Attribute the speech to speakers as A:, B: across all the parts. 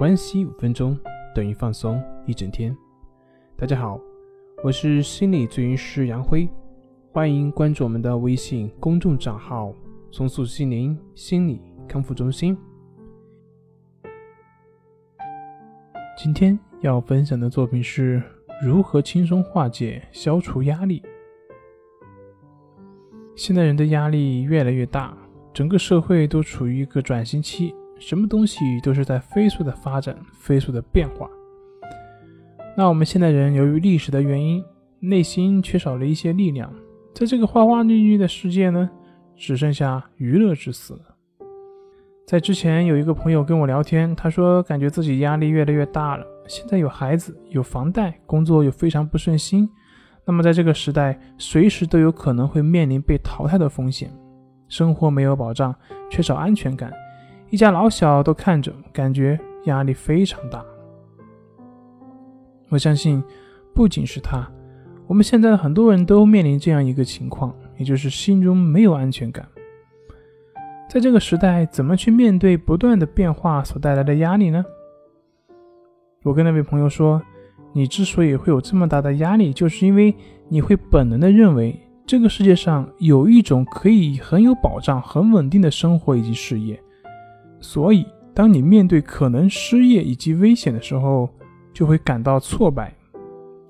A: 关系五分钟等于放松一整天。大家好，我是心理咨询师杨辉，欢迎关注我们的微信公众账号“松塑心灵心理康复中心”。今天要分享的作品是如何轻松化解、消除压力。现代人的压力越来越大，整个社会都处于一个转型期。什么东西都是在飞速的发展、飞速的变化。那我们现代人由于历史的原因，内心缺少了一些力量，在这个花花绿绿的世界呢，只剩下娱乐至死。在之前有一个朋友跟我聊天，他说感觉自己压力越来越大了，现在有孩子、有房贷，工作又非常不顺心，那么在这个时代，随时都有可能会面临被淘汰的风险，生活没有保障，缺少安全感。一家老小都看着，感觉压力非常大。我相信，不仅是他，我们现在的很多人都面临这样一个情况，也就是心中没有安全感。在这个时代，怎么去面对不断的变化所带来的压力呢？我跟那位朋友说：“你之所以会有这么大的压力，就是因为你会本能的认为这个世界上有一种可以很有保障、很稳定的生活以及事业。”所以，当你面对可能失业以及危险的时候，就会感到挫败，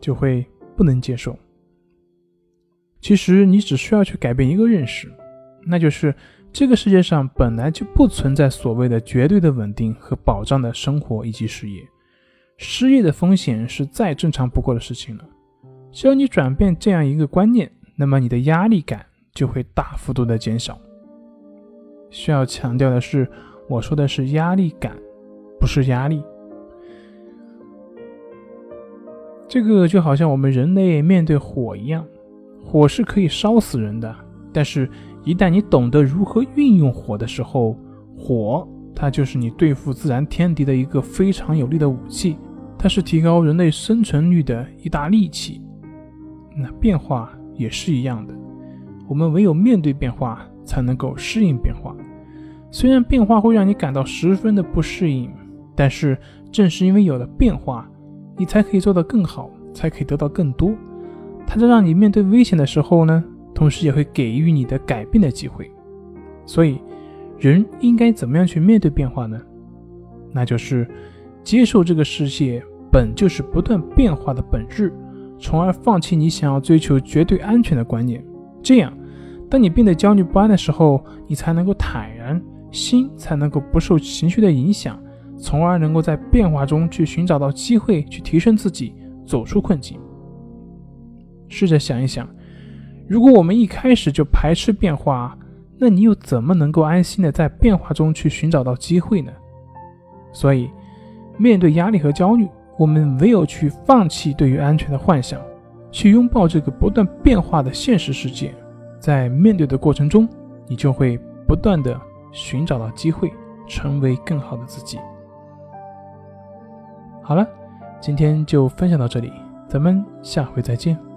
A: 就会不能接受。其实，你只需要去改变一个认识，那就是这个世界上本来就不存在所谓的绝对的稳定和保障的生活以及事业。失业的风险是再正常不过的事情了。只要你转变这样一个观念，那么你的压力感就会大幅度的减少。需要强调的是。我说的是压力感，不是压力。这个就好像我们人类面对火一样，火是可以烧死人的，但是，一旦你懂得如何运用火的时候，火它就是你对付自然天敌的一个非常有力的武器，它是提高人类生存率的一大利器。那变化也是一样的，我们唯有面对变化，才能够适应变化。虽然变化会让你感到十分的不适应，但是正是因为有了变化，你才可以做得更好，才可以得到更多。它在让你面对危险的时候呢，同时也会给予你的改变的机会。所以，人应该怎么样去面对变化呢？那就是接受这个世界本就是不断变化的本质，从而放弃你想要追求绝对安全的观念。这样，当你变得焦虑不安的时候，你才能够坦然。心才能够不受情绪的影响，从而能够在变化中去寻找到机会，去提升自己，走出困境。试着想一想，如果我们一开始就排斥变化，那你又怎么能够安心的在变化中去寻找到机会呢？所以，面对压力和焦虑，我们唯有去放弃对于安全的幻想，去拥抱这个不断变化的现实世界。在面对的过程中，你就会不断的。寻找到机会，成为更好的自己。好了，今天就分享到这里，咱们下回再见。